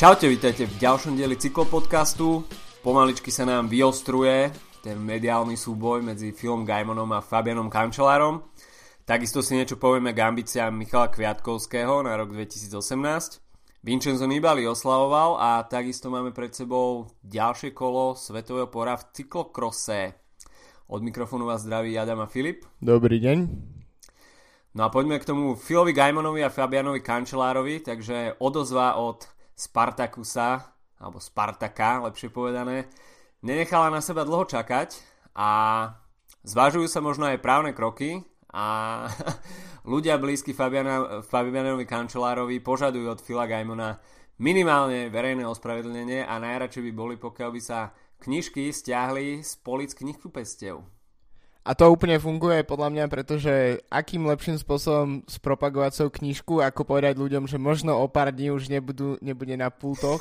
Čaute, vítajte v ďalšom dieli cyklopodcastu. Pomaličky sa nám vyostruje ten mediálny súboj medzi Filom Gajmonom a Fabianom Kančelárom. Takisto si niečo povieme k ambíciám Michala Kviatkovského na rok 2018. Vincenzo Nibali oslavoval a takisto máme pred sebou ďalšie kolo svetového pora v cyklokrose. Od mikrofónu vás zdraví Adam a Filip. Dobrý deň. No a poďme k tomu Filovi Gajmonovi a Fabianovi Kančelárovi, takže odozva od Spartakusa, alebo Spartaka, lepšie povedané, nenechala na seba dlho čakať a zvažujú sa možno aj právne kroky a ľudia blízky Fabiana, Fabianovi Kančelárovi požadujú od Fila Gajmona minimálne verejné ospravedlnenie a najradšej by boli, pokiaľ by sa knižky stiahli z polic knihkupectiev. A to úplne funguje podľa mňa, pretože akým lepším spôsobom spropagovať svoju knižku, ako povedať ľuďom, že možno o pár dní už nebudú, nebude na pultoch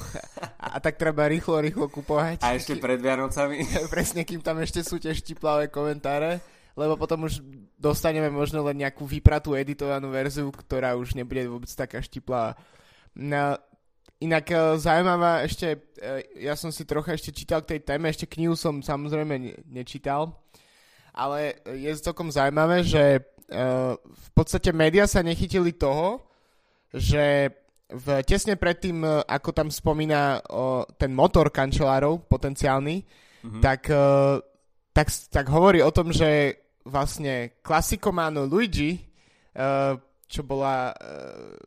a, a tak treba rýchlo, rýchlo kupovať. A ešte pred Vianocami. Presne, kým tam ešte sú tie štiplavé komentáre, lebo potom už dostaneme možno len nejakú vypratú editovanú verziu, ktorá už nebude vôbec taká štiplá. No, inak e, zaujímavá ešte, e, ja som si trocha ešte čítal k tej téme, ešte knihu som samozrejme nečítal, ale je celkom zaujímavé, že uh, v podstate médiá sa nechytili toho, že v, tesne predtým, uh, ako tam spomína uh, ten motor kančelárov potenciálny, mm-hmm. tak, uh, tak, tak hovorí o tom, že vlastne klasikomano Luigi, uh, čo bola uh,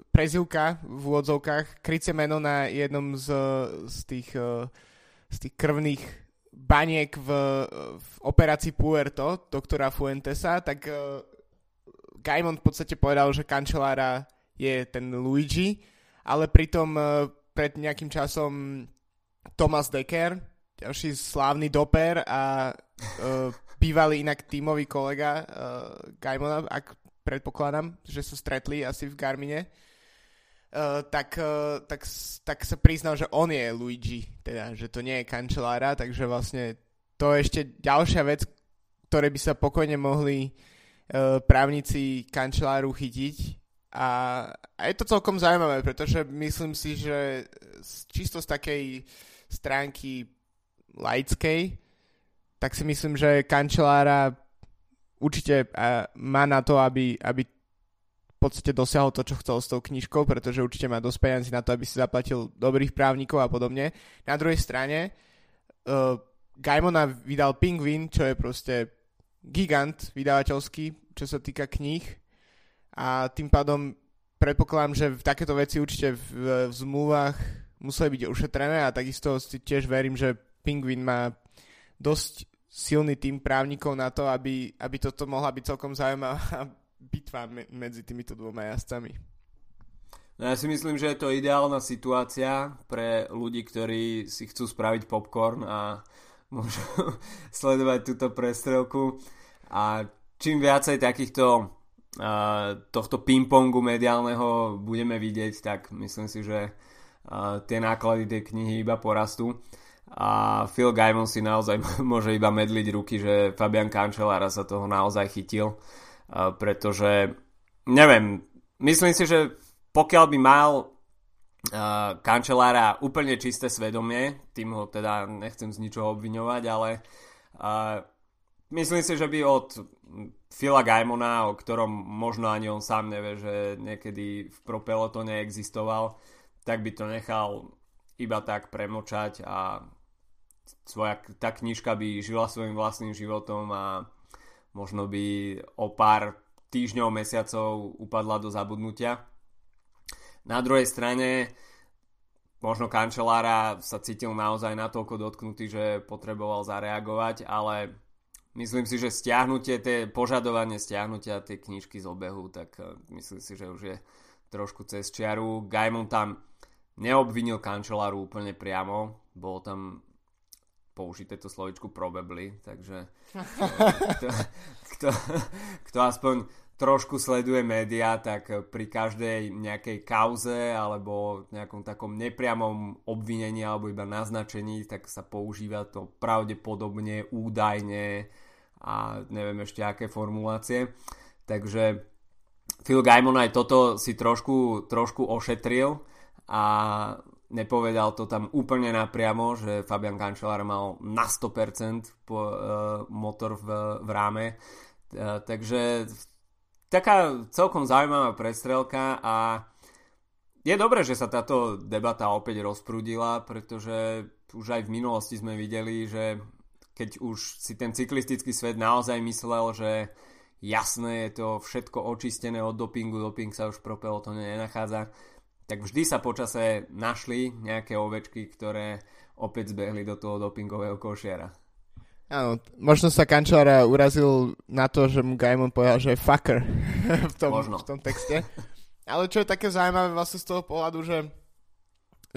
prezivka v úvodzovkách, kryce meno na jednom z, z, tých, uh, z tých krvných baniek v, v operácii Puerto, doktora Fuentesa, tak uh, Gaimon v podstate povedal, že kancelára je ten Luigi, ale pritom uh, pred nejakým časom Thomas Decker, ďalší slávny doper a uh, bývalý inak tímový kolega uh, Gaimona, ak predpokladám, že sa stretli asi v Garmine, Uh, tak, uh, tak, tak sa priznal, že on je Luigi, teda, že to nie je kancelára, takže vlastne to je ešte ďalšia vec, ktoré by sa pokojne mohli uh, právnici kanceláru chytiť. A, a je to celkom zaujímavé, pretože myslím si, že čisto z takej stránky laickej, tak si myslím, že kancelára určite má na to, aby, aby podstate dosiahol to, čo chcel s tou knižkou, pretože určite má dosť peniazy na to, aby si zaplatil dobrých právnikov a podobne. Na druhej strane uh, Gaimona vydal Penguin, čo je proste gigant vydavateľský, čo sa týka kníh a tým pádom predpokladám, že v takéto veci určite v, v zmluvách museli byť ušetrené a takisto si tiež verím, že Penguin má dosť silný tým právnikov na to, aby, aby toto mohla byť celkom zaujímavá bitva me- medzi týmito dvoma jazdcami. No ja si myslím, že je to ideálna situácia pre ľudí, ktorí si chcú spraviť popcorn a môžu sledovať túto prestrelku. A čím viacej takýchto uh, tohto pingpongu mediálneho budeme vidieť, tak myslím si, že tie náklady tej knihy iba porastú. A Phil Gaimon si naozaj môže iba medliť ruky, že Fabian Cancellara sa toho naozaj chytil pretože neviem, myslím si, že pokiaľ by mal uh, kancelára úplne čisté svedomie, tým ho teda nechcem z ničoho obviňovať, ale uh, myslím si, že by od Phila Gaimona, o ktorom možno ani on sám nevie, že niekedy v propelo to neexistoval, tak by to nechal iba tak premočať a svoja, tá knižka by žila svojim vlastným životom a možno by o pár týždňov, mesiacov upadla do zabudnutia. Na druhej strane možno kancelára sa cítil naozaj natoľko dotknutý, že potreboval zareagovať, ale myslím si, že stiahnutie, tie požadovanie stiahnutia tej knižky z obehu, tak eh, myslím si, že už je trošku cez čiaru. Gaimon tam neobvinil kanceláru úplne priamo, bolo tam použité to slovičku probably, takže kto, kto, kto aspoň trošku sleduje médiá, tak pri každej nejakej kauze alebo nejakom takom nepriamom obvinení alebo iba naznačení, tak sa používa to pravdepodobne, údajne a neviem ešte aké formulácie. Takže Phil Gaimon aj toto si trošku, trošku ošetril a nepovedal to tam úplne napriamo, že Fabian Cancellara mal na 100% po, uh, motor v, v ráme. Uh, takže taká celkom zaujímavá prestrelka a je dobré, že sa táto debata opäť rozprúdila, pretože už aj v minulosti sme videli, že keď už si ten cyklistický svet naozaj myslel, že jasné je to všetko očistené od dopingu, doping sa už pro pelotone nenachádza, tak vždy sa počase našli nejaké ovečky, ktoré opäť zbehli do toho dopingového košiara. Áno, možno sa Kančára urazil na to, že mu Gaimon povedal, že je fucker v tom, v tom texte. Ale čo je také zaujímavé vlastne z toho pohľadu, že,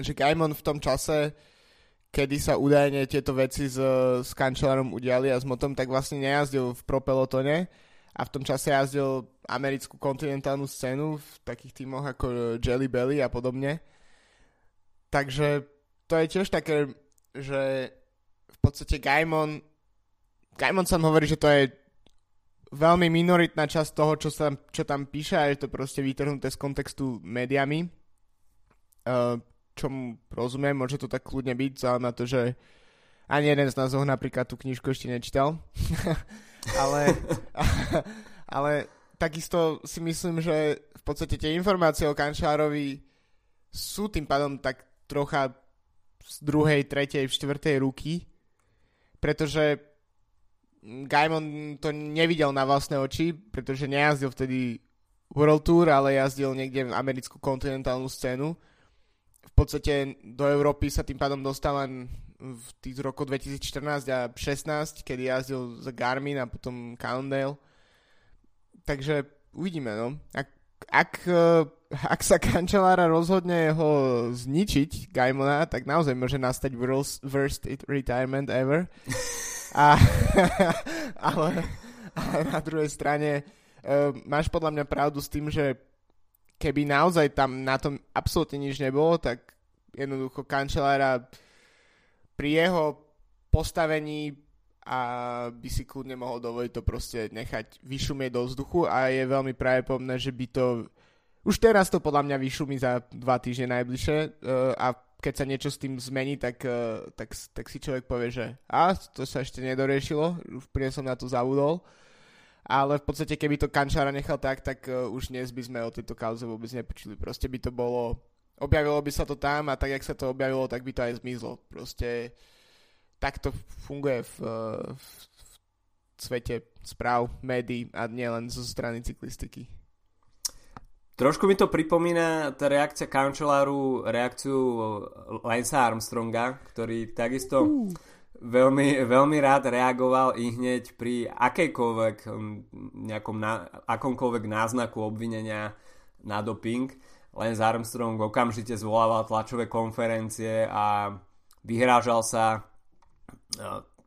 že Gaimon v tom čase, kedy sa údajne tieto veci s, s Kančelarom udiali a s Motom, tak vlastne nejazdil v propelotone a v tom čase jazdil americkú kontinentálnu scénu v takých týmoch ako Jelly Belly a podobne. Takže to je tiež také, že v podstate Gaimon Gaimon sa hovorí, že to je veľmi minoritná časť toho, čo, sa, čo tam píše a je to proste vytrhnuté z kontextu médiami. Uh, čomu rozumiem, môže to tak kľudne byť, vzhľadom na to, že ani jeden z nás ho napríklad tú knižku ešte nečítal. ale, ale takisto si myslím, že v podstate tie informácie o Kančárovi sú tým pádom tak trocha z druhej, tretej, štvrtej ruky, pretože Gaimon to nevidel na vlastné oči, pretože nejazdil vtedy World Tour, ale jazdil niekde v americkú kontinentálnu scénu. V podstate do Európy sa tým pádom dostal len v tých rokoch 2014 a 2016, kedy jazdil za Garmin a potom Cannondale. Takže uvidíme, no. Ak, ak, eh, ak sa kancelára rozhodne ho zničiť, Gaimona, tak naozaj môže nastať worst, retirement ever. A, ale, ale na druhej strane uh, máš podľa mňa pravdu s tým, že keby naozaj tam na tom absolútne nič nebolo, tak jednoducho kancelára pri jeho postavení a by si kľudne mohol dovoliť to proste nechať vyšumieť do vzduchu a je veľmi pravdepodobné, že by to už teraz to podľa mňa vyšumí za dva týždne najbližšie uh, a keď sa niečo s tým zmení, tak, uh, tak, tak si človek povie, že a, to sa ešte nedoriešilo, úplne som na to zavudol. Ale v podstate, keby to Kančára nechal tak, tak uh, už dnes by sme o tejto kauze vôbec nepočuli. Proste by to bolo, objavilo by sa to tam a tak, jak sa to objavilo, tak by to aj zmizlo. Proste takto funguje v, v, v svete správ, médií a nielen zo strany cyklistiky. Trošku mi to pripomína tá reakcia Kančeláru, reakciu Lensa Armstronga, ktorý takisto uh. veľmi, veľmi rád reagoval i hneď pri akejkoľvek nejakom na, akomkoľvek náznaku obvinenia na doping. Lance Armstrong okamžite zvolával tlačové konferencie a vyhrážal sa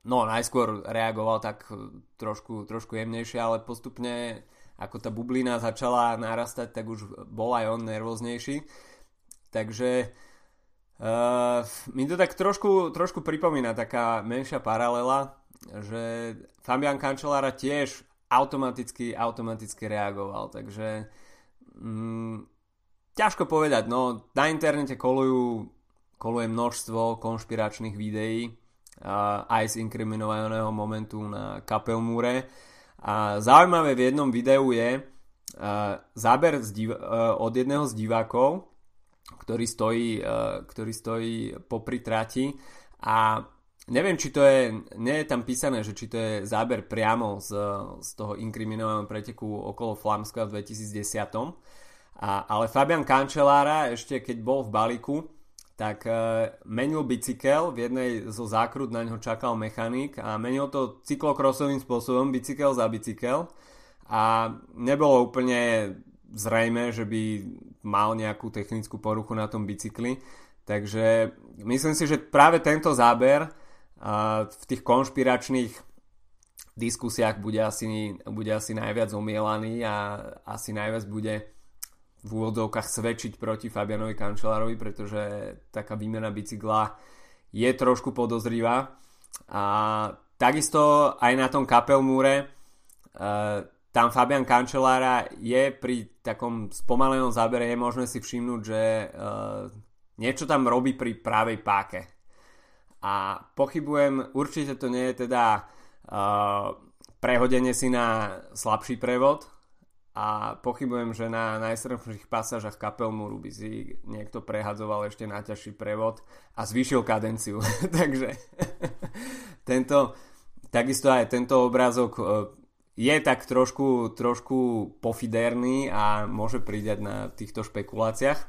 no najskôr reagoval tak trošku, trošku jemnejšie, ale postupne ako tá bublina začala narastať, tak už bol aj on nervóznejší. Takže uh, mi to tak trošku, trošku pripomína taká menšia paralela, že Fabian Cancellara tiež automaticky, automaticky reagoval, takže mm, ťažko povedať, no na internete kolujú, koluje množstvo konšpiračných videí uh, aj z inkriminovaného momentu na Kapelmúre, a zaujímavé v jednom videu je uh, záber z div- uh, od jedného z divákov, ktorý stojí, uh, ktorý stojí popri trati a neviem, či to je, nie je tam písané, že či to je záber priamo z, z toho inkriminovaného preteku okolo Flamska v 2010. A, ale Fabian Cancellara ešte keď bol v balíku, tak uh, menil bicykel, v jednej zo zákrut na ňo čakal mechanik a menil to cyklokrosovým spôsobom, bicykel za bicykel a nebolo úplne zrejme, že by mal nejakú technickú poruchu na tom bicykli. Takže myslím si, že práve tento záber uh, v tých konšpiračných diskusiách bude asi, bude asi najviac omielaný a asi najviac bude v úvodovkách svedčiť proti Fabianovi Kančelárovi, pretože taká výmena bicykla je trošku podozrivá. A takisto aj na tom kapelmúre e, tam Fabian Kančelára je pri takom spomalenom zábere je možné si všimnúť, že e, niečo tam robí pri pravej páke. A pochybujem, určite to nie je teda uh, prehodenie si na slabší prevod a pochybujem, že na najstrmších pasážach Kapelmúru by si niekto prehadzoval ešte na ťažší prevod a zvýšil kadenciu. Takže tento, takisto aj tento obrázok uh, je tak trošku, trošku pofiderný a môže pridať na týchto špekuláciách.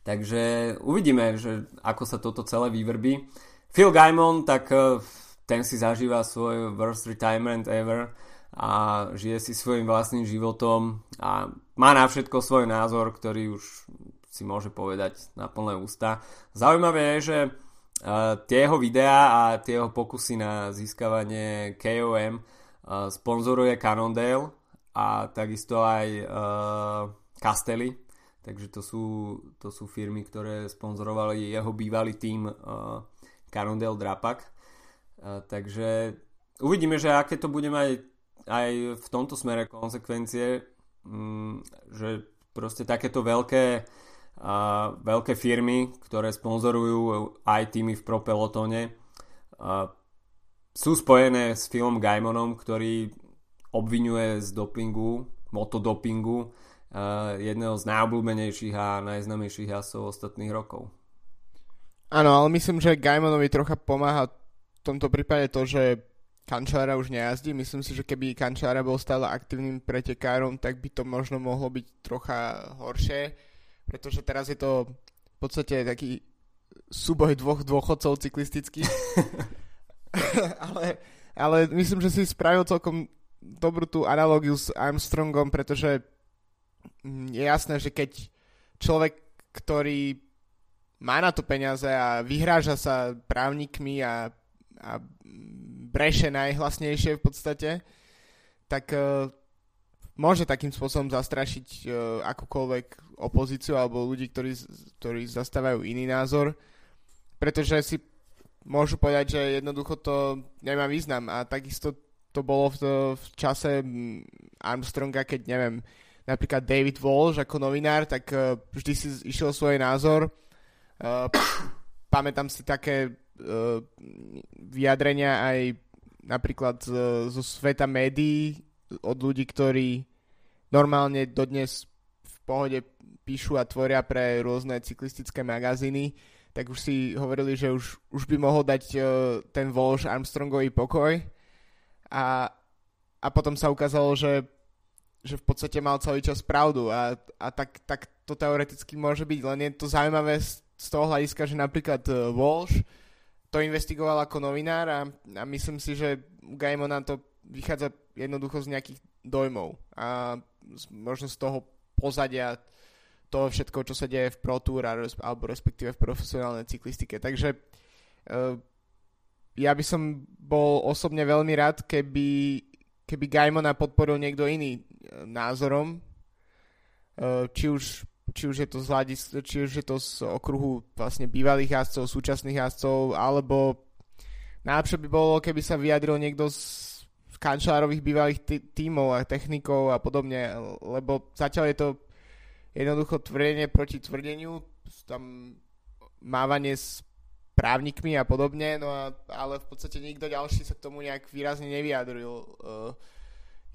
Takže uvidíme, že ako sa toto celé vyvrbí. Phil Gaimon, tak eh, ten si zažíva svoj worst retirement ever a žije si svojim vlastným životom a má na všetko svoj názor, ktorý už si môže povedať na plné ústa. Zaujímavé je, že uh, tie jeho videá a tie jeho pokusy na získavanie KOM uh, sponzoruje Cannondale a takisto aj uh, Castelli, Takže to sú, to sú firmy, ktoré sponzorovali jeho bývalý tým Carondale Drapak. Takže uvidíme, že aké to bude mať aj v tomto smere konsekvencie, um, že proste takéto veľké, veľké firmy, ktoré sponzorujú aj týmy v Pro Pelotone, uh, sú spojené s Philom Gaimonom, ktorý obvinuje z dopingu, motodopingu jedného z najobľúbenejších a najznamejších jasov ostatných rokov. Áno, ale myslím, že Gaimonovi trocha pomáha v tomto prípade to, že Kančára už nejazdí. Myslím si, že keby Kančára bol stále aktívnym pretekárom, tak by to možno mohlo byť trocha horšie, pretože teraz je to v podstate taký súboj dvoch dôchodcov cyklistických. ale, ale myslím, že si spravil celkom dobrú tú analogiu s Armstrongom, pretože Mm, je jasné, že keď človek, ktorý má na to peniaze a vyhráža sa právnikmi a, a breše najhlasnejšie v podstate, tak uh, môže takým spôsobom zastrašiť uh, akúkoľvek opozíciu alebo ľudí, ktorí, ktorí zastávajú iný názor, pretože si môžu povedať, že jednoducho to nemá význam a takisto to bolo v, v čase Armstronga, keď neviem, napríklad David Walsh ako novinár, tak uh, vždy si išiel svoj názor. Uh, pamätám si také vyjadrenia aj napríklad z, zo sveta médií od ľudí, ktorí normálne dodnes v pohode píšu a tvoria pre rôzne cyklistické magazíny, tak už si hovorili, že už, už by mohol dať uh, ten Walsh Armstrongový pokoj. A, a potom sa ukázalo, že že v podstate mal celý čas pravdu a, a tak, tak to teoreticky môže byť, len je to zaujímavé z, z toho hľadiska, že napríklad uh, Walsh to investigoval ako novinár a, a myslím si, že u Gaimona to vychádza jednoducho z nejakých dojmov a z, možno z toho pozadia toho všetko, čo sa deje v Pro Tour alebo respektíve v profesionálnej cyklistike. Takže uh, ja by som bol osobne veľmi rád, keby, keby Gaimona podporil niekto iný názorom, e, či už, či už je to z hľadis, či už je to z okruhu vlastne bývalých jazdcov, súčasných jazdcov, alebo najlepšie by bolo, keby sa vyjadril niekto z kančárových bývalých t- tímov a technikov a podobne, lebo zatiaľ je to jednoducho tvrdenie proti tvrdeniu, tam mávanie s právnikmi a podobne, no a, ale v podstate nikto ďalší sa k tomu nejak výrazne nevyjadril. Uh,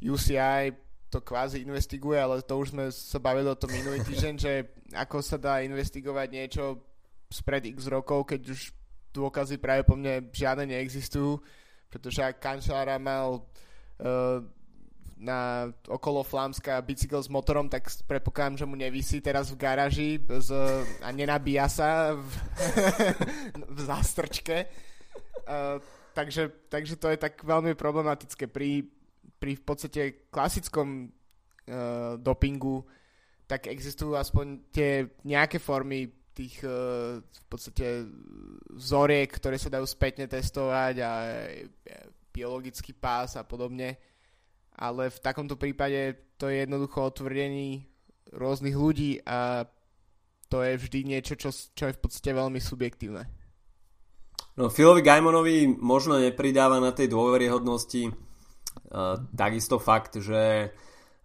e, UCI to kvázi investiguje, ale to už sme sa bavili o tom minulý týždeň, že ako sa dá investigovať niečo spred x rokov, keď už dôkazy práve po mne žiadne neexistujú, pretože ak kancelára mal uh, na okolo Flámska bicykel s motorom, tak predpokladám, že mu nevisí teraz v garáži z, a nenabíja sa v, v zástrčke. Uh, takže, takže to je tak veľmi problematické pri pri v podstate klasickom uh, dopingu tak existujú aspoň tie nejaké formy tých uh, v podstate vzoriek, ktoré sa dajú spätne testovať a e, biologický pás a podobne. Ale v takomto prípade to je jednoducho otvrdení rôznych ľudí a to je vždy niečo, čo, čo je v podstate veľmi subjektívne. No, Filovi Gaimonovi možno nepridáva na tej dôveryhodnosti takisto fakt, že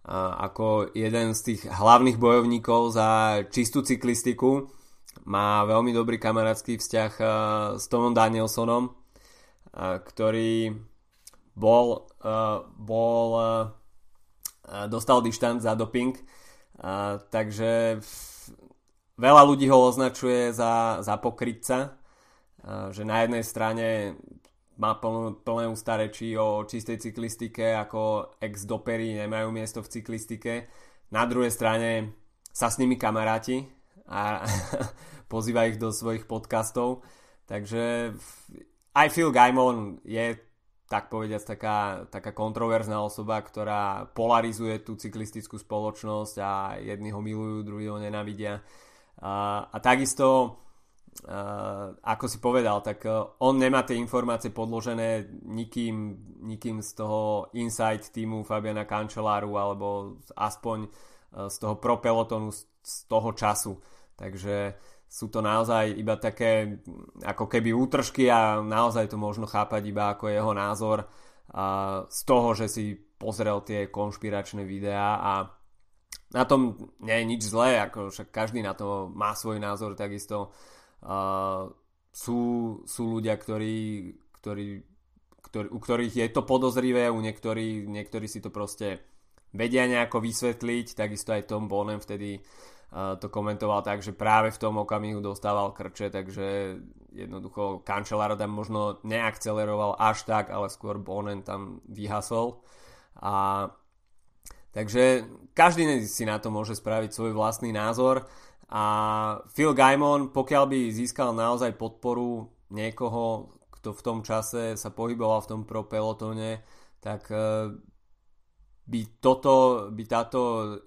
ako jeden z tých hlavných bojovníkov za čistú cyklistiku má veľmi dobrý kamarátsky vzťah uh, s Tomom Danielsonom, ktorý bol, bol dostal dištant za doping, takže veľa ľudí ho označuje za, za pokrytca, že na jednej strane má pln, plné ústa rečí o čistej cyklistike, ako ex-dopery nemajú miesto v cyklistike. Na druhej strane sa s nimi kamaráti a pozýva ich do svojich podcastov. Takže aj Phil Gaimon je tak povediac taká, taká kontroverzná osoba, ktorá polarizuje tú cyklistickú spoločnosť a jedni ho milujú, druhí ho nenavidia. A, a takisto ako si povedal, tak uh, on nemá tie informácie podložené nikým, nikým z toho inside týmu Fabiana Cancelláru alebo aspoň uh, z toho pro pelotonu z, toho času. Takže sú to naozaj iba také ako keby útržky a naozaj to možno chápať iba ako jeho názor uh, z toho, že si pozrel tie konšpiračné videá a na tom nie je nič zlé, ako však každý na to má svoj názor, takisto Uh, sú, sú ľudia, ktorí, ktorí, ktorí, u ktorých je to podozrivé, u niektorí, niektorí si to proste vedia nejako vysvetliť, takisto aj Tom Bonem vtedy uh, to komentoval tak, že práve v tom okamihu dostával krče, takže jednoducho kancelár tam možno neakceleroval až tak, ale skôr Bonen tam vyhasol. A takže každý si na to môže spraviť svoj vlastný názor a Phil Gaimon, pokiaľ by získal naozaj podporu niekoho, kto v tom čase sa pohyboval v tom pro pelotone, tak e, by, toto, by táto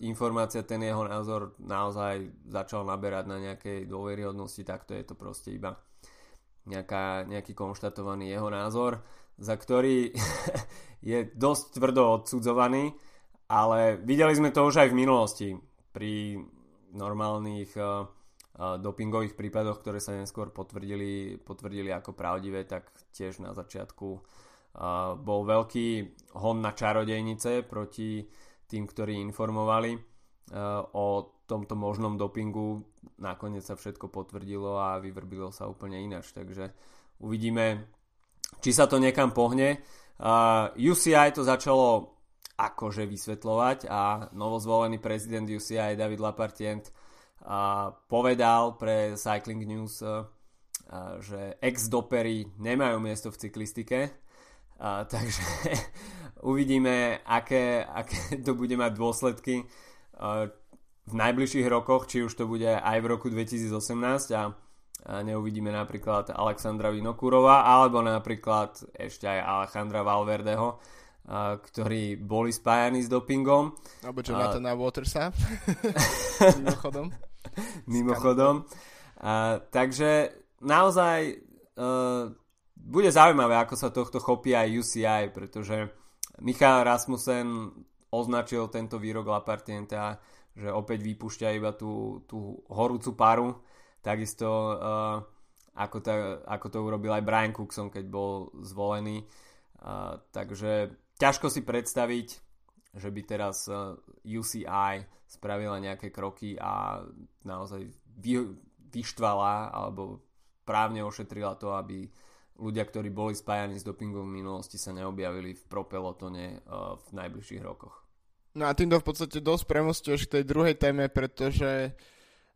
informácia, ten jeho názor naozaj začal naberať na nejakej dôveryhodnosti, tak to je to proste iba nejaká, nejaký konštatovaný jeho názor, za ktorý je dosť tvrdo odsudzovaný, ale videli sme to už aj v minulosti. Pri normálnych uh, dopingových prípadoch, ktoré sa neskôr potvrdili, potvrdili ako pravdivé, tak tiež na začiatku uh, bol veľký hon na čarodejnice proti tým, ktorí informovali o tomto možnom dopingu. Nakoniec sa všetko potvrdilo a vyvrbilo sa úplne ináč, takže uvidíme, či sa to niekam pohne. UCI to začalo akože vysvetľovať. A novozvolený prezident UCI David Lapartient povedal pre Cycling News, že ex-dopery nemajú miesto v cyklistike, takže uvidíme, aké, aké to bude mať dôsledky v najbližších rokoch, či už to bude aj v roku 2018 a, a neuvidíme napríklad Alexandra Vinokurova alebo napríklad ešte aj Alejandra Valverdeho, ktorí boli spájani s dopingom. Alebo Jonathana uh, Watersa. Mimochodom. Mimochodom. Uh, takže naozaj uh, bude zaujímavé, ako sa tohto chopí aj UCI, pretože Michal Rasmussen označil tento výrok Lapartienta, že opäť vypúšťa iba tú, tú horúcu paru. Takisto uh, ako, ta, ako to urobil aj Brian Cookson, keď bol zvolený. Uh, takže ťažko si predstaviť, že by teraz UCI eh, spravila nejaké kroky a naozaj vy, vyštvala alebo právne ošetrila to, aby ľudia, ktorí boli spájani s dopingom v minulosti sa neobjavili v propelotone uh, v najbližších rokoch. No a týmto v podstate dosť premostuješ k tej druhej téme, pretože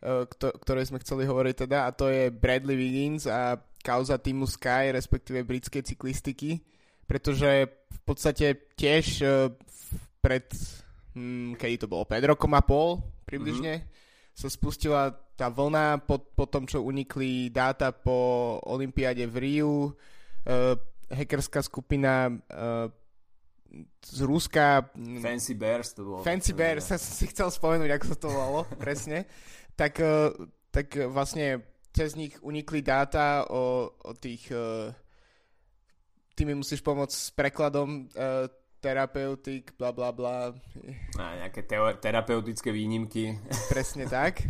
kto, ktorej sme chceli hovoriť teda a to je Bradley Wiggins a kauza týmu Sky, respektíve britskej cyklistiky pretože v podstate tiež uh, pred, hm, kedy to bolo, pred rokom a pol približne, mm-hmm. sa spustila tá vlna po, po tom, čo unikli dáta po Olympiáde v Riu, uh, hackerská skupina uh, z Ruska. Hm, Fancy Bears to bolo. Fancy Bears, ja som si chcel spomenúť, ako sa to volalo, presne. Tak, uh, tak vlastne cez nich unikli dáta o, o tých uh, ty mi musíš pomôcť s prekladom uh, terapeutik, bla bla bla. A nejaké te- terapeutické výnimky. Presne tak.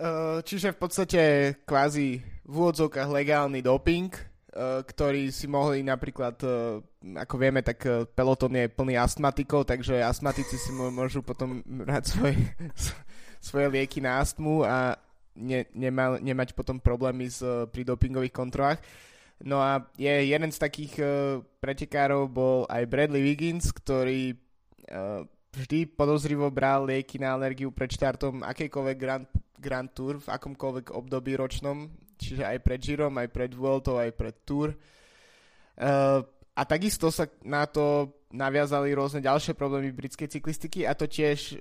Uh, čiže v podstate kvázi v úvodzovkách legálny doping, uh, ktorý si mohli napríklad, uh, ako vieme, tak peloton je plný astmatikov, takže astmatici si môžu potom brať svoje, svoje lieky na astmu a ne, nemal, nemať potom problémy s, pri dopingových kontrolách. No a je jeden z takých uh, pretekárov bol aj Bradley Wiggins, ktorý uh, vždy podozrivo bral lieky na alergiu pred štartom akejkoľvek Grand, Grand Tour v akomkoľvek období ročnom, čiže aj pred Girom, aj pred Vueltou, aj pred Tour. Uh, a takisto sa na to naviazali rôzne ďalšie problémy britskej cyklistiky a to tiež,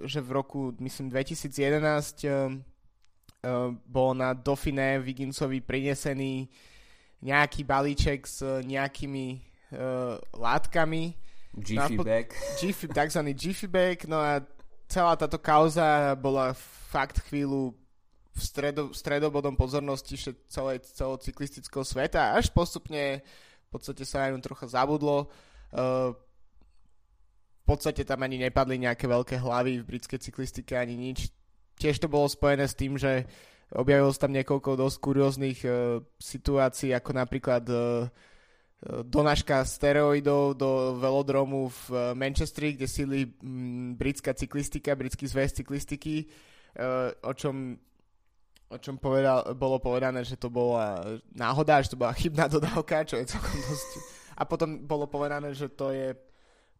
že v roku, myslím, 2011 uh, uh, bol na Dauphiné Wigginsovi prinesený nejaký balíček s nejakými uh, látkami. Jiffy no bag. Jiffy, takzvaný Jiffy bag, no a celá táto kauza bola fakt chvíľu v stredo, stredobodom pozornosti celej, celého cyklistického sveta až postupne v podstate sa aj trocha zabudlo. Uh, v podstate tam ani nepadli nejaké veľké hlavy v britskej cyklistike ani nič. Tiež to bolo spojené s tým, že Objavilo sa tam niekoľko dosť kurióznych uh, situácií, ako napríklad uh, donáška steroidov do velodromu v Manchesteri, kde sídli um, britská cyklistika, britský zväz cyklistiky, o čom o čom povedal, bolo povedané, že to bola náhoda, že to bola chybná dodávka, čo je celkom dosť... A potom bolo povedané, že to je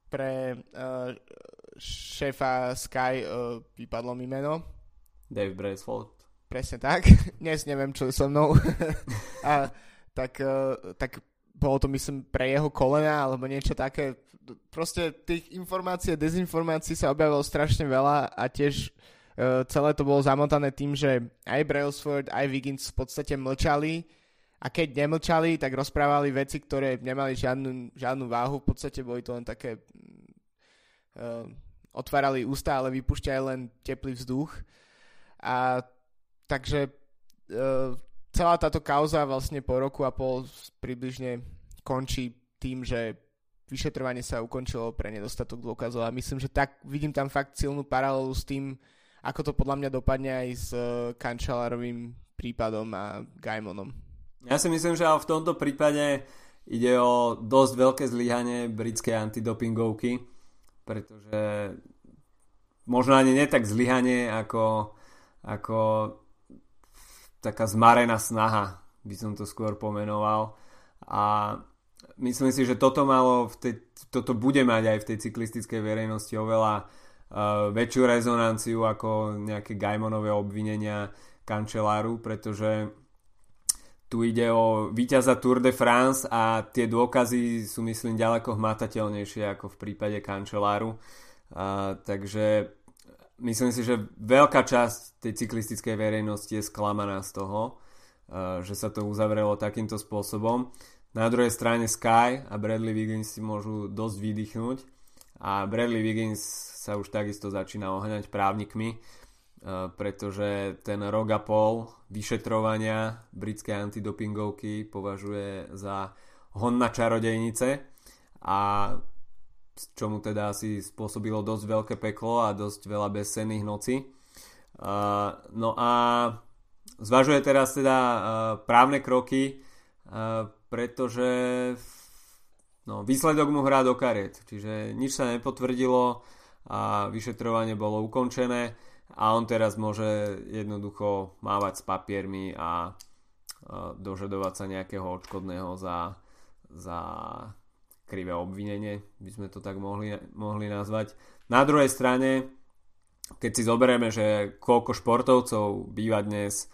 pre šéfa Sky, vypadlo mi meno. Dave Bracefold. Presne tak. Dnes neviem, čo je so mnou. a tak, uh, tak bolo to myslím pre jeho kolena alebo niečo také. Proste tých informácií a dezinformácií sa objavilo strašne veľa a tiež uh, celé to bolo zamotané tým, že aj Brailsford, aj Wiggins v podstate mlčali a keď nemlčali, tak rozprávali veci, ktoré nemali žiadnu, žiadnu váhu. V podstate boli to len také uh, otvárali ústa, ale vypúšťali len teplý vzduch. A Takže uh, celá táto kauza vlastne po roku a pol približne končí tým, že vyšetrovanie sa ukončilo pre nedostatok dôkazov a myslím, že tak vidím tam fakt silnú paralelu s tým, ako to podľa mňa dopadne aj s uh, Kančalárovým prípadom a Gaimonom. Ja si myslím, že v tomto prípade ide o dosť veľké zlyhanie britskej antidopingovky, pretože možno ani nie tak zlyhanie, ako, ako taká zmarená snaha, by som to skôr pomenoval. A myslím si, že toto malo v tej, toto bude mať aj v tej cyklistickej verejnosti oveľa uh, väčšiu rezonanciu ako nejaké Gaimonové obvinenia kančeláru, pretože tu ide o víťaza Tour de France a tie dôkazy sú myslím ďaleko hmatateľnejšie ako v prípade kančeláru. Uh, takže myslím si, že veľká časť tej cyklistickej verejnosti je sklamaná z toho, uh, že sa to uzavrelo takýmto spôsobom. Na druhej strane Sky a Bradley Wiggins si môžu dosť vydýchnuť a Bradley Wiggins sa už takisto začína oháňať právnikmi, uh, pretože ten rok a pol vyšetrovania britskej antidopingovky považuje za hon na čarodejnice a čo mu teda asi spôsobilo dosť veľké peklo a dosť veľa bezsenných nocí. Uh, no a zvažuje teraz teda uh, právne kroky, uh, pretože no, výsledok mu hrá do kariet, čiže nič sa nepotvrdilo a vyšetrovanie bolo ukončené a on teraz môže jednoducho mávať s papiermi a dožadovať sa nejakého odškodného za, za krivé obvinenie, by sme to tak mohli, mohli nazvať. Na druhej strane, keď si zoberieme, že koľko športovcov býva dnes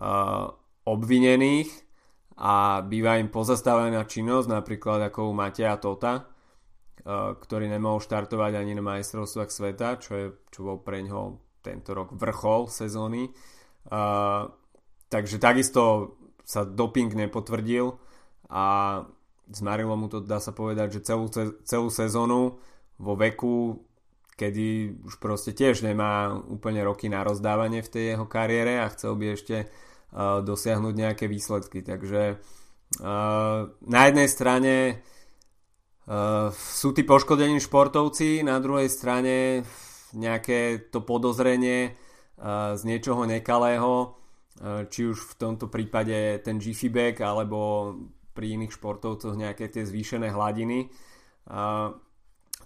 uh, obvinených a býva im pozastavená činnosť, napríklad ako u Mateja Tota, uh, ktorý nemohol štartovať ani na majstrovstvách sveta, čo, je, čo bol pre ňoho tento rok vrchol sezóny. Uh, takže takisto sa doping nepotvrdil a zmarilo mu to, dá sa povedať, že celú, celú sezónu vo veku, kedy už proste tiež nemá úplne roky na rozdávanie v tej jeho kariére a chcel by ešte uh, dosiahnuť nejaké výsledky. Takže uh, na jednej strane uh, sú tí poškodení športovci, na druhej strane nejaké to podozrenie z niečoho nekalého, či už v tomto prípade ten Jiffy bag alebo pri iných športovcoch nejaké tie zvýšené hladiny. Uh,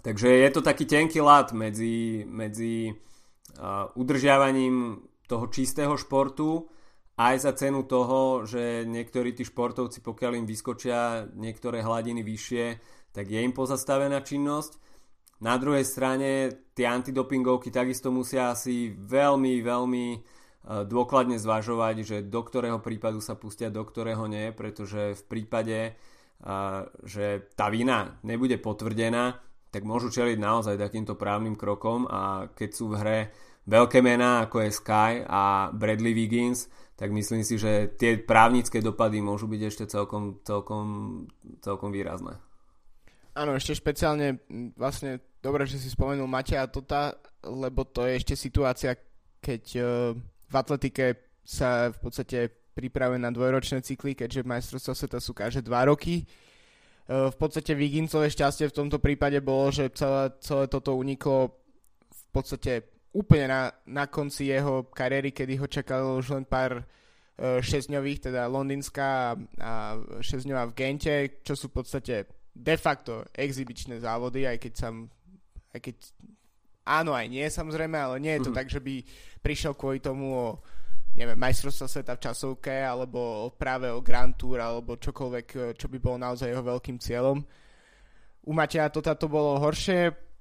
takže je to taký tenký lát medzi, medzi uh, udržiavaním toho čistého športu, aj za cenu toho, že niektorí tí športovci, pokiaľ im vyskočia niektoré hladiny vyššie, tak je im pozastavená činnosť. Na druhej strane tie antidopingovky takisto musia asi veľmi, veľmi e, dôkladne zvažovať, že do ktorého prípadu sa pustia, do ktorého nie, pretože v prípade, e, že tá vina nebude potvrdená, tak môžu čeliť naozaj takýmto právnym krokom a keď sú v hre veľké mená ako je Sky a Bradley Wiggins, tak myslím si, že tie právnické dopady môžu byť ešte celkom, celkom, celkom výrazné. Áno, ešte špeciálne vlastne dobre, že si spomenul Matia Tota, lebo to je ešte situácia, keď uh, v atletike sa v podstate pripravuje na dvojročné cykly, keďže majstrovstvá sveta sú každé dva roky. Uh, v podstate Vigincové šťastie v tomto prípade bolo, že celé, celé toto uniklo v podstate úplne na, na konci jeho kariéry, kedy ho čakalo už len pár uh, šesťňových, teda londýnska a, a šesťňová v Gente, čo sú v podstate de facto exibičné závody, aj keď sam, aj keď áno aj nie samozrejme, ale nie je to mm-hmm. tak, že by prišiel kvôli tomu o neviem, majstrovstva sveta v časovke, alebo práve o Grand Tour, alebo čokoľvek, e, čo by bolo naozaj jeho veľkým cieľom. U Mateja to táto bolo horšie,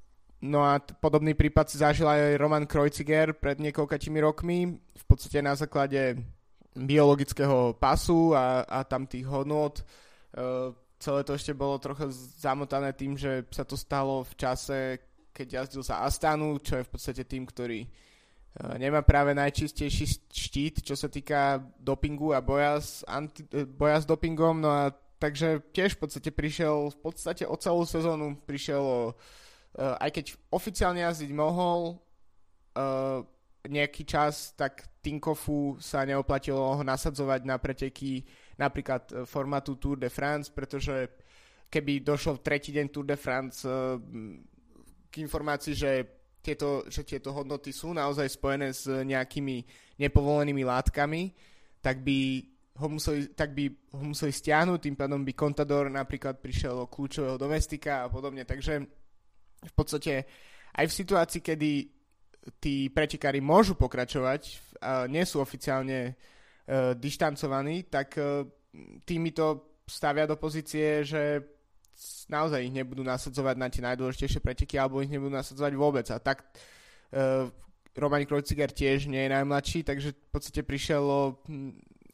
No a t- podobný prípad si zažil aj Roman Kreuziger pred niekoľkatými rokmi, v podstate na základe biologického pasu a, a tam tých hodnot. E, celé to ešte bolo trochu zamotané tým, že sa to stalo v čase, keď jazdil za Astanu, čo je v podstate tým, ktorý e, nemá práve najčistejší štít, čo sa týka dopingu a boja s, anti, e, boja s dopingom. No a takže tiež v podstate prišiel, v podstate o celú sezónu prišiel o uh, aj keď oficiálne jazdiť mohol nejaký čas, tak Tinkofu sa neoplatilo ho nasadzovať na preteky napríklad formátu Tour de France, pretože keby došlo v tretí deň Tour de France k informácii, že tieto, že tieto hodnoty sú naozaj spojené s nejakými nepovolenými látkami, tak by ho museli, tak by ho museli stiahnuť, tým pádom by Contador napríklad prišiel o kľúčového domestika a podobne, takže v podstate aj v situácii, kedy tí pretekári môžu pokračovať, a nie sú oficiálne uh, dištancovaní, tak uh, tými to stavia do pozície, že naozaj ich nebudú nasadzovať na tie najdôležitejšie preteky alebo ich nebudú nasadzovať vôbec. A tak uh, Roman Kreuziger tiež nie je najmladší, takže v podstate prišiel o,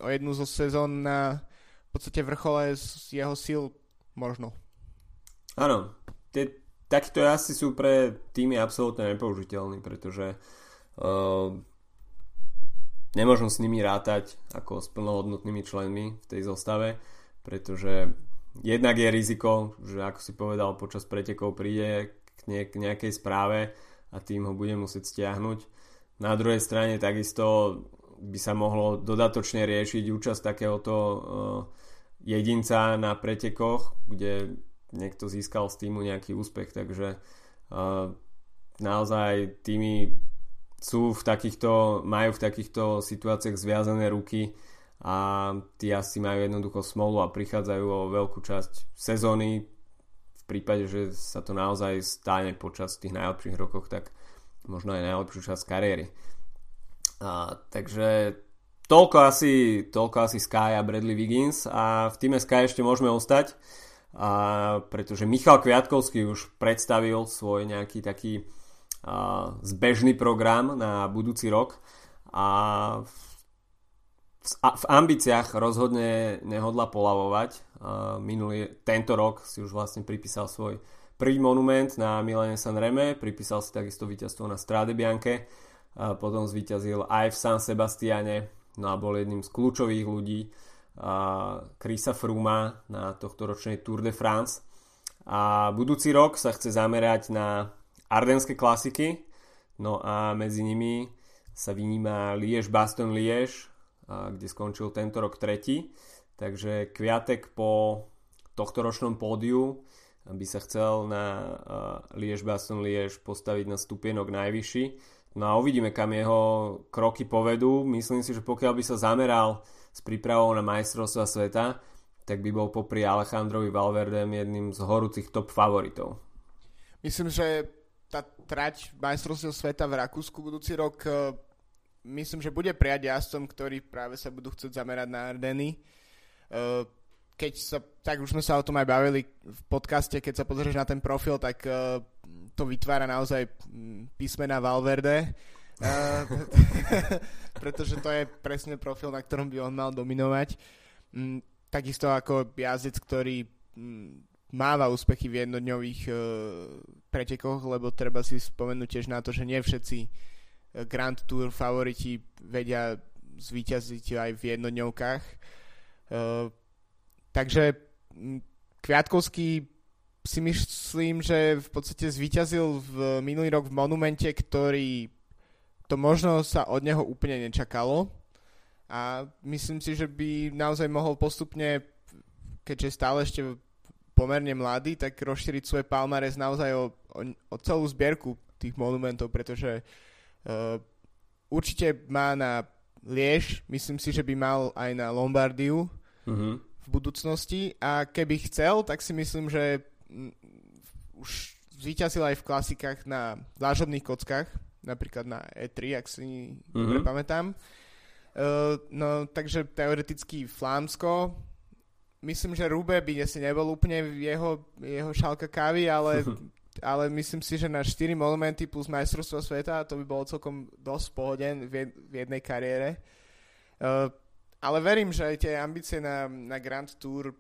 o jednu zo sezón na v podstate vrchole z jeho síl možno. Áno, tie takíto jazdci sú pre týmy absolútne nepoužiteľní, pretože uh, nemôžem s nimi rátať ako s plnohodnotnými členmi v tej zostave, pretože jednak je riziko, že ako si povedal, počas pretekov príde k, ne- k nejakej správe a tým ho bude musieť stiahnuť. Na druhej strane takisto by sa mohlo dodatočne riešiť účasť takéhoto uh, jedinca na pretekoch, kde niekto získal z týmu nejaký úspech, takže uh, naozaj týmy sú v takýchto, majú v takýchto situáciách zviazané ruky a tí asi majú jednoducho smolu a prichádzajú o veľkú časť sezóny. V prípade, že sa to naozaj stane počas tých najlepších rokov, tak možno aj najlepšiu časť kariéry. A, takže toľko asi, toľko asi Sky a Bradley Wiggins. A v týme Sky ešte môžeme ostať a pretože Michal Kviatkovský už predstavil svoj nejaký taký a, zbežný program na budúci rok. A v, v ambíciách rozhodne nehodla polavovať. Minulý, tento rok si už vlastne pripísal svoj prvý monument na Milane Sanreme, pripísal si takisto víťazstvo na Strade Bianche, potom zvíťazil aj v San Sebastiane, no a bol jedným z kľúčových ľudí Krisa Fruma na tohto ročnej Tour de France. A budúci rok sa chce zamerať na ardenské klasiky, no a medzi nimi sa vyníma Liež Baston Liež, kde skončil tento rok tretí. Takže Kviatek po tohto ročnom pódiu by sa chcel na Liež Baston Liež postaviť na stupienok najvyšší. No a uvidíme, kam jeho kroky povedú. Myslím si, že pokiaľ by sa zameral s prípravou na majstrovstva sveta, tak by bol popri Alejandrovi Valverdem jedným z horúcich top favoritov. Myslím, že tá trať majstrovstiev sveta v Rakúsku budúci rok e, myslím, že bude prijať jazdcom, ktorí práve sa budú chcieť zamerať na Ardeny. Uh, keď sa, tak už sme sa o tom aj bavili v podcaste, keď sa pozrieš na ten profil, tak uh, to vytvára naozaj mm, písmena Valverde, uh, pretože to je presne profil, na ktorom by on mal dominovať. Um, takisto ako jazdec, ktorý um, máva úspechy v jednodňových pretekoch, lebo treba si spomenúť tiež na to, že nie všetci Grand Tour favoriti vedia zvíťaziť aj v jednodňovkách. Uh, Takže Kviatkovský si myslím, že v podstate zvíťazil v minulý rok v monumente, ktorý to možno sa od neho úplne nečakalo a myslím si, že by naozaj mohol postupne, keďže stále ešte pomerne mladý, tak rozšíriť svoje palmares naozaj o, o, o celú zbierku tých monumentov, pretože uh, určite má na Liež, myslím si, že by mal aj na Lombardiu. Uh-huh v budúcnosti a keby chcel, tak si myslím, že mm, už zvíťazil aj v klasikách na dlážobných kockách, napríklad na E3, ak si mm-hmm. dobre pamätám. Uh, no, takže teoreticky Flámsko, myslím, že Rube by asi nebol úplne jeho, jeho šálka kávy, ale, ale myslím si, že na 4 monumenty plus majstrovstvo sveta to by bolo celkom dosť pohoden v, jednej kariére. Uh, ale verím, že aj tie ambície na, na Grand Tour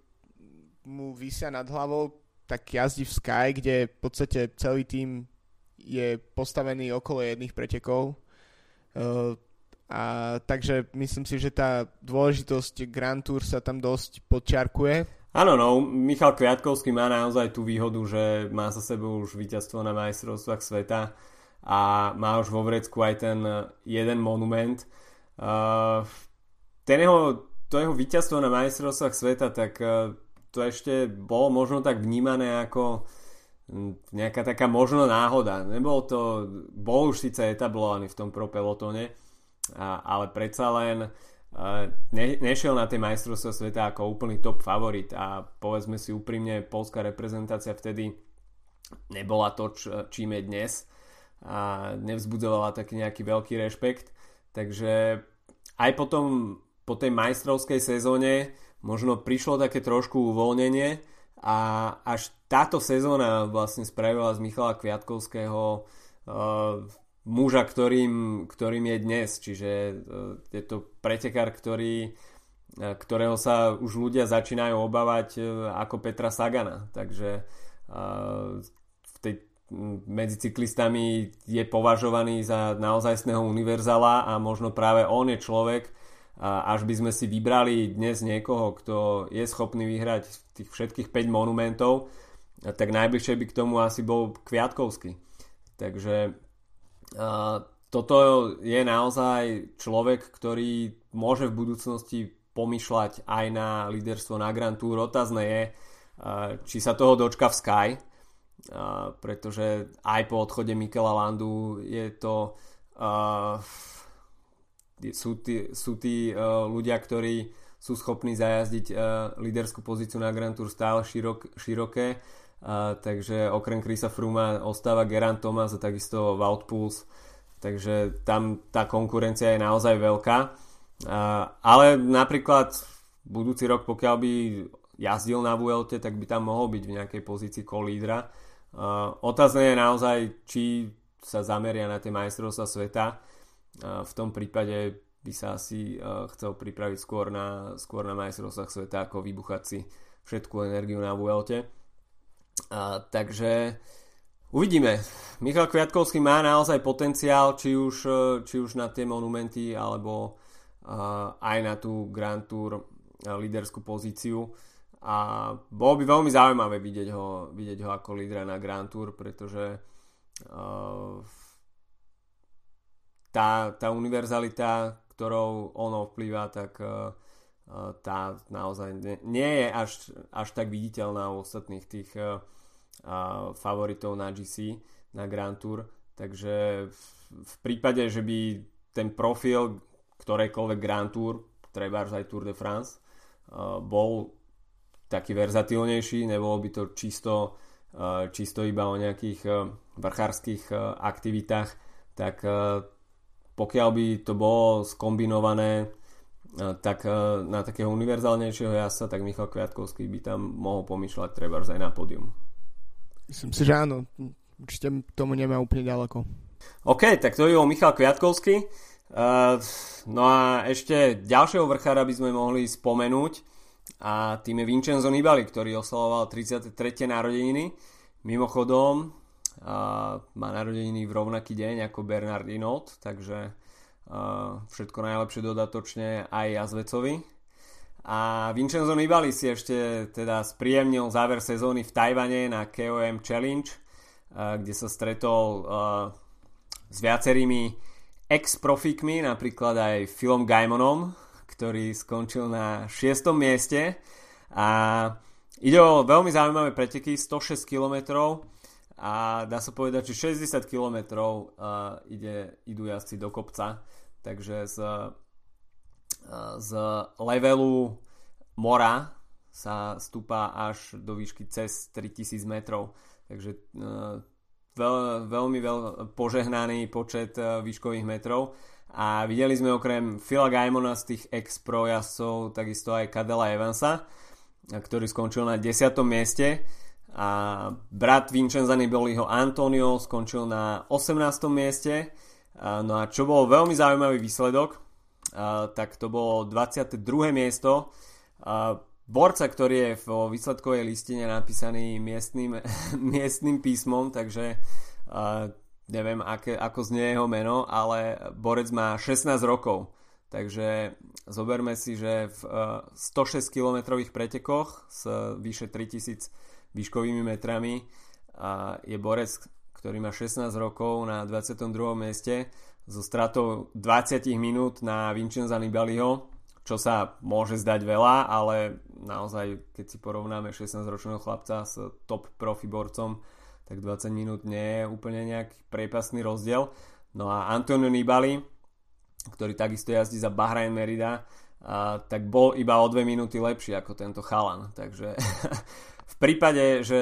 mu vysia nad hlavou, tak jazdí v Sky, kde v podstate celý tým je postavený okolo jedných pretekov. Uh, a takže myslím si, že tá dôležitosť Grand Tour sa tam dosť podčiarkuje. Áno, no, Michal Kviatkovský má naozaj tú výhodu, že má za sebou už víťazstvo na majstrovstvách sveta a má už vo vrecku aj ten jeden monument. Uh, ten jeho, to jeho víťazstvo na majstrovstvách sveta, tak e, to ešte bolo možno tak vnímané ako nejaká taká možno náhoda. Nebol to, bol už síce etablovaný v tom pro pelotone, ale predsa len e, ne, nešiel na tie majstrovstvá sveta ako úplný top favorit a povedzme si úprimne, polská reprezentácia vtedy nebola to, čím je dnes a nevzbudzovala taký nejaký veľký rešpekt. Takže aj potom po tej majstrovskej sezóne možno prišlo také trošku uvoľnenie a až táto sezóna vlastne spravila z Michala Kviatkovského uh, muža, ktorým, ktorým je dnes. Čiže uh, je to pretekár, ktorý, uh, ktorého sa už ľudia začínajú obávať uh, ako Petra Sagana. Takže v tej, medzi cyklistami je považovaný za naozajstného univerzala a možno práve on je človek, až by sme si vybrali dnes niekoho, kto je schopný vyhrať tých všetkých 5 monumentov, tak najbližšie by k tomu asi bol Kviatkovský. Takže toto je naozaj človek, ktorý môže v budúcnosti pomýšľať aj na líderstvo na Grand Tour. Otázne je, či sa toho dočka v Sky, pretože aj po odchode Mikela Landu je to sú tí, sú tí ľudia, ktorí sú schopní zajazdiť líderskú pozíciu na Grand Tour stále širok, široké. Uh, takže okrem Krisa Fruma ostáva Gerant Thomas a takisto Wout Puls. Takže tam tá konkurencia je naozaj veľká. Uh, ale napríklad budúci rok, pokiaľ by jazdil na Vuelte, tak by tam mohol byť v nejakej pozícii kolídra. Uh, otázne je naozaj, či sa zameria na tie majstrovstvá sveta v tom prípade by sa asi chcel pripraviť skôr na, skôr na majstrovstvách sveta ako vybuchať si všetku energiu na Vuelte. A, takže uvidíme. Michal Kviatkovský má naozaj potenciál, či už, či už na tie monumenty, alebo a, aj na tú Grand Tour líderskú pozíciu. A bolo by veľmi zaujímavé vidieť ho, vidieť ho ako lídra na Grand Tour, pretože uh, tá, tá univerzalita, ktorou ono vplýva, tak uh, tá naozaj nie, nie je až, až tak viditeľná u ostatných tých uh, uh, favoritov na GC, na Grand Tour. Takže v, v prípade, že by ten profil ktorejkoľvek Grand Tour, treba aj Tour de France, uh, bol taký verzatilnejší, nebolo by to čisto, uh, čisto iba o nejakých uh, vrchárskych uh, aktivitách, tak pokiaľ by to bolo skombinované tak na takého univerzálnejšieho jasa, tak Michal Kviatkovský by tam mohol pomýšľať treba aj na pódium. Myslím si, že áno. Určite tomu nemá úplne ďaleko. OK, tak to je Michal Kviatkovský. Uh, no a ešte ďalšieho vrchára by sme mohli spomenúť a tým je Vincenzo Nibali, ktorý oslavoval 33. narodeniny. Mimochodom, uh, má narodeniny v rovnaký deň ako Bernard Inot, takže všetko najlepšie dodatočne aj Jazvecovi. A Vincenzo Nibali si ešte teda spríjemnil záver sezóny v Tajvane na KOM Challenge, kde sa stretol s viacerými ex-profikmi, napríklad aj Philom Gaimonom, ktorý skončil na 6. mieste. A ide o veľmi zaujímavé preteky, 106 km a dá sa povedať, že 60 km uh, ide, idú jazdci do kopca takže z, z levelu mora sa stúpa až do výšky cez 3000 metrov. Takže veľ, veľmi veľ, požehnaný počet výškových metrov. A videli sme okrem Phila Gaimona z tých ex-pro jazdcov takisto aj Kadela Evansa, ktorý skončil na 10. mieste a brat Vincenza Niboliho Antonio skončil na 18. mieste No a čo bol veľmi zaujímavý výsledok, tak to bolo 22. miesto. Borca, ktorý je v výsledkovej listine napísaný miestnym, miestnym písmom, takže neviem, aké, ako znie jeho meno, ale Borec má 16 rokov. Takže zoberme si, že v 106 km pretekoch s vyše 3000 výškovými metrami je Borec, ktorý má 16 rokov na 22. mieste so stratou 20 minút na Vincenza Nibaliho, čo sa môže zdať veľa, ale naozaj, keď si porovnáme 16-ročného chlapca s top profi borcom, tak 20 minút nie je úplne nejaký priepasný rozdiel. No a Antonio Nibali, ktorý takisto jazdí za Bahrain Merida, a, tak bol iba o dve minúty lepší ako tento chalan. Takže v prípade, že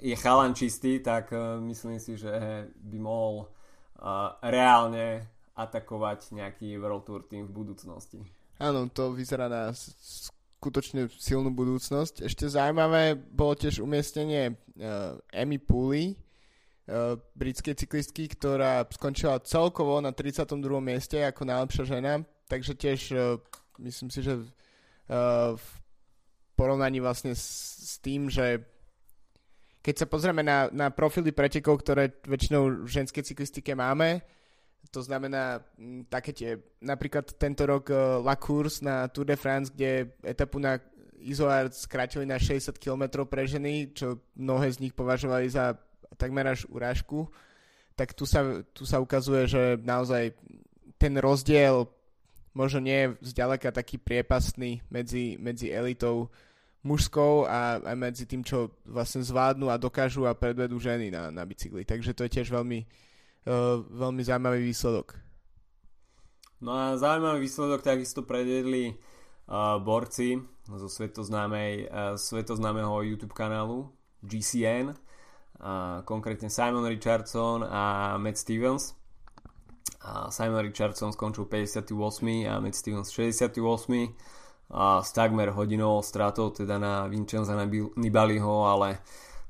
je chalan čistý, tak uh, myslím si, že by mohol uh, reálne atakovať nejaký World Tour tým v budúcnosti. Áno, to vyzerá na skutočne silnú budúcnosť. Ešte zaujímavé bolo tiež umiestnenie Emmy Pooley, uh, britskej cyklistky, ktorá skončila celkovo na 32. mieste ako najlepšia žena, takže tiež myslím si, že v porovnaní vlastne s, tým, že keď sa pozrieme na, na profily pretekov, ktoré väčšinou v ženskej cyklistike máme, to znamená také tie, napríklad tento rok uh, La Course na Tour de France, kde etapu na Izoard skrátili na 60 km pre ženy, čo mnohé z nich považovali za takmer až urážku, tak tu sa, tu sa ukazuje, že naozaj ten rozdiel možno nie je zďaleka taký priepastný medzi, medzi elitou mužskou a aj medzi tým, čo vlastne zvládnu a dokážu a predvedú ženy na, na bicykli. Takže to je tiež veľmi, uh, veľmi zaujímavý výsledok. No a zaujímavý výsledok takisto predvedli uh, borci zo svetoznámej, uh, svetoznámeho YouTube kanálu GCN, uh, konkrétne Simon Richardson a Matt Stevens. A Simon Richardson skončil 58. a Matt Stevens 68 a s takmer hodinovou stratou teda na Vincenza Nibaliho, ale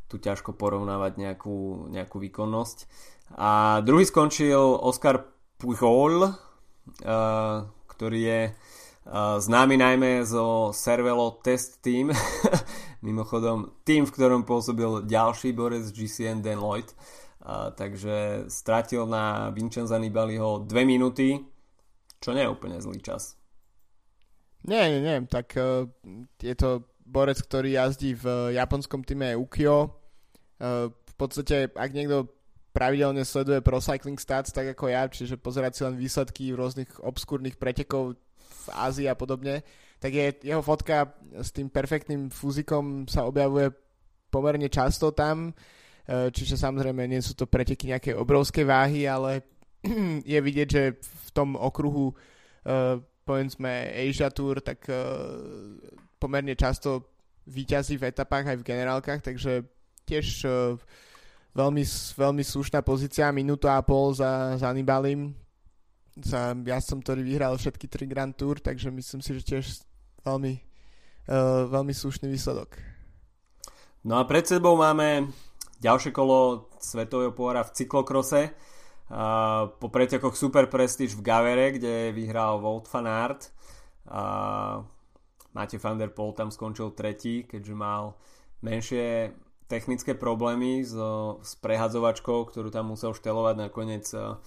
tu ťažko porovnávať nejakú, nejakú výkonnosť. A druhý skončil Oscar Pujol, uh, ktorý je uh, známy najmä zo Cervelo Test Team, mimochodom tým, v ktorom pôsobil ďalší borec GCN Dan Lloyd. Uh, takže stratil na Vincenza Nibaliho 2 minúty, čo nie je úplne zlý čas. Nie, nie, nie, tak uh, je to borec, ktorý jazdí v japonskom týme Ukio. Uh, v podstate, ak niekto pravidelne sleduje Pro Cycling Stats, tak ako ja, čiže pozerať si len výsledky rôznych obskúrnych pretekov v Ázii a podobne, tak je, jeho fotka s tým perfektným fúzikom sa objavuje pomerne často tam, čiže samozrejme nie sú to preteky nejaké obrovské váhy, ale je vidieť, že v tom okruhu uh, povedzme Asia Tour, tak uh, pomerne často výťazí v etapách aj v generálkach, takže tiež uh, veľmi, veľmi slušná pozícia, minúta a pol za, za Nibalim. za jazdcom, ktorý vyhral všetky tri Grand Tour, takže myslím si, že tiež veľmi, uh, veľmi slušný výsledok. No a pred sebou máme ďalšie kolo svetového pohára v cyklokrose. Po pretekoch Super Prestige v Gavere, kde vyhral Wout van Aert. Uh, van der Poel tam skončil tretí, keďže mal menšie technické problémy s, s prehadzovačkou, ktorú tam musel štelovať nakoniec. Uh,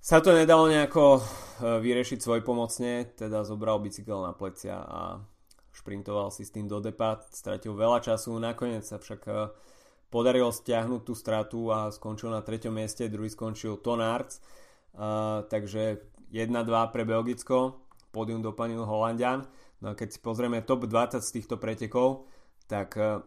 sa to nedalo nejako uh, vyriešiť svoj pomocne, teda zobral bicykel na plecia a šprintoval si s tým do depa, stratil veľa času, nakoniec sa však uh, podarilo stiahnuť tú stratu a skončil na treťom mieste, druhý skončil Tonarts, uh, takže 1-2 pre Belgicko, pódium doplnil Holandian. No a keď si pozrieme top 20 z týchto pretekov, tak uh,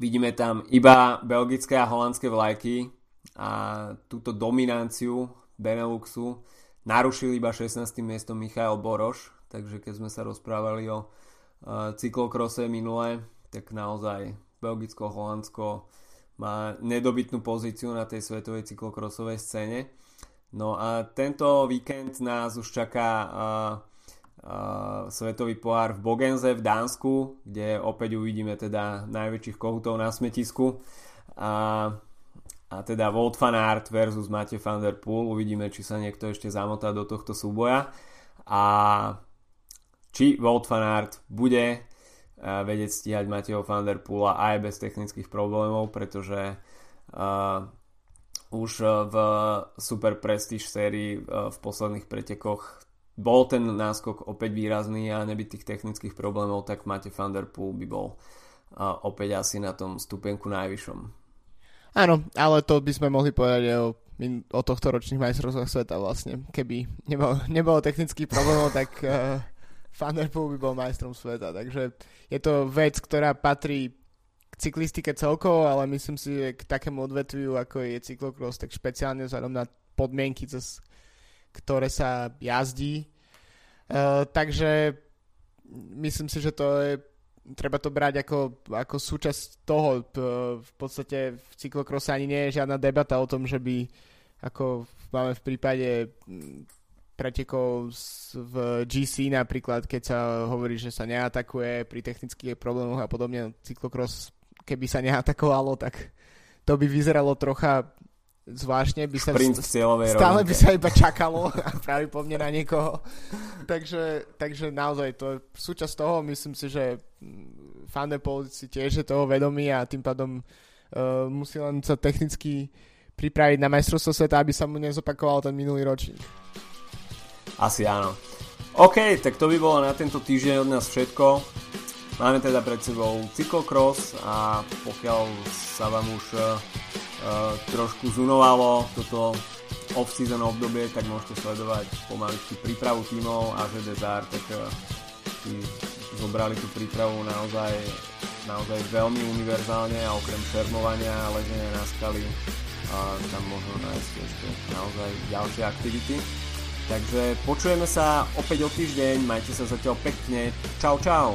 vidíme tam iba belgické a holandské vlajky a túto dominanciu Beneluxu narušil iba 16. miestom Michael Boroš, takže keď sme sa rozprávali o uh, cyklokrose minule, tak naozaj Belgicko, Holandsko, má nedobytnú pozíciu na tej svetovej cyklokrosovej scéne. No a tento víkend nás už čaká uh, uh, svetový pohár v Bogenze v Dánsku, kde opäť uvidíme teda najväčších kohutov na smetisku. A, a teda Wout van Aert versus Matej van der Poel. Uvidíme, či sa niekto ešte zamotá do tohto súboja. A či Wout van Aert bude vedieť stíhať Mateho van der Poola aj bez technických problémov, pretože uh, už v Super Prestige sérii uh, v posledných pretekoch bol ten náskok opäť výrazný a nebyť tých technických problémov, tak Mate van der Poel by bol uh, opäť asi na tom stupenku najvyššom. Áno, ale to by sme mohli povedať o, o tohto ročných majstrovstvách sveta vlastne. Keby nebolo, nebolo technických problémov, tak uh, Van der Poel by bol majstrom sveta, takže je to vec, ktorá patrí k cyklistike celkovo, ale myslím si, že k takému odvetviu, ako je cyklokros, tak špeciálne vzhľadom na podmienky, cez ktoré sa jazdí. Uh, takže myslím si, že to je treba to brať ako, ako súčasť toho. V podstate v cyklokrose ani nie je žiadna debata o tom, že by ako máme v prípade pretekov v GC napríklad, keď sa hovorí, že sa neatakuje pri technických problémoch a podobne, cyklokros, keby sa neatakovalo, tak to by vyzeralo trocha zvláštne, by sa Sprint stále by sa iba čakalo a práve po mne na niekoho. takže, takže naozaj to je súčasť toho, myslím si, že fan si tiež je toho vedomý a tým pádom uh, musí len sa technicky pripraviť na majstrovstvo sveta, aby sa mu nezopakoval ten minulý ročník. Asi áno. OK, tak to by bolo na tento týždeň od nás všetko. Máme teda pred sebou cyklokros a pokiaľ sa vám už uh, trošku zunovalo toto off-season obdobie, tak môžete sledovať pomaličky prípravu tímov a že Desar, tak uh, zobrali tú prípravu naozaj, naozaj veľmi univerzálne a okrem šermovania a leženia na skaly uh, tam možno nájsť ešte naozaj ďalšie aktivity. Takže počujeme sa opäť o týždeň, majte sa zatiaľ pekne. Čau, čau.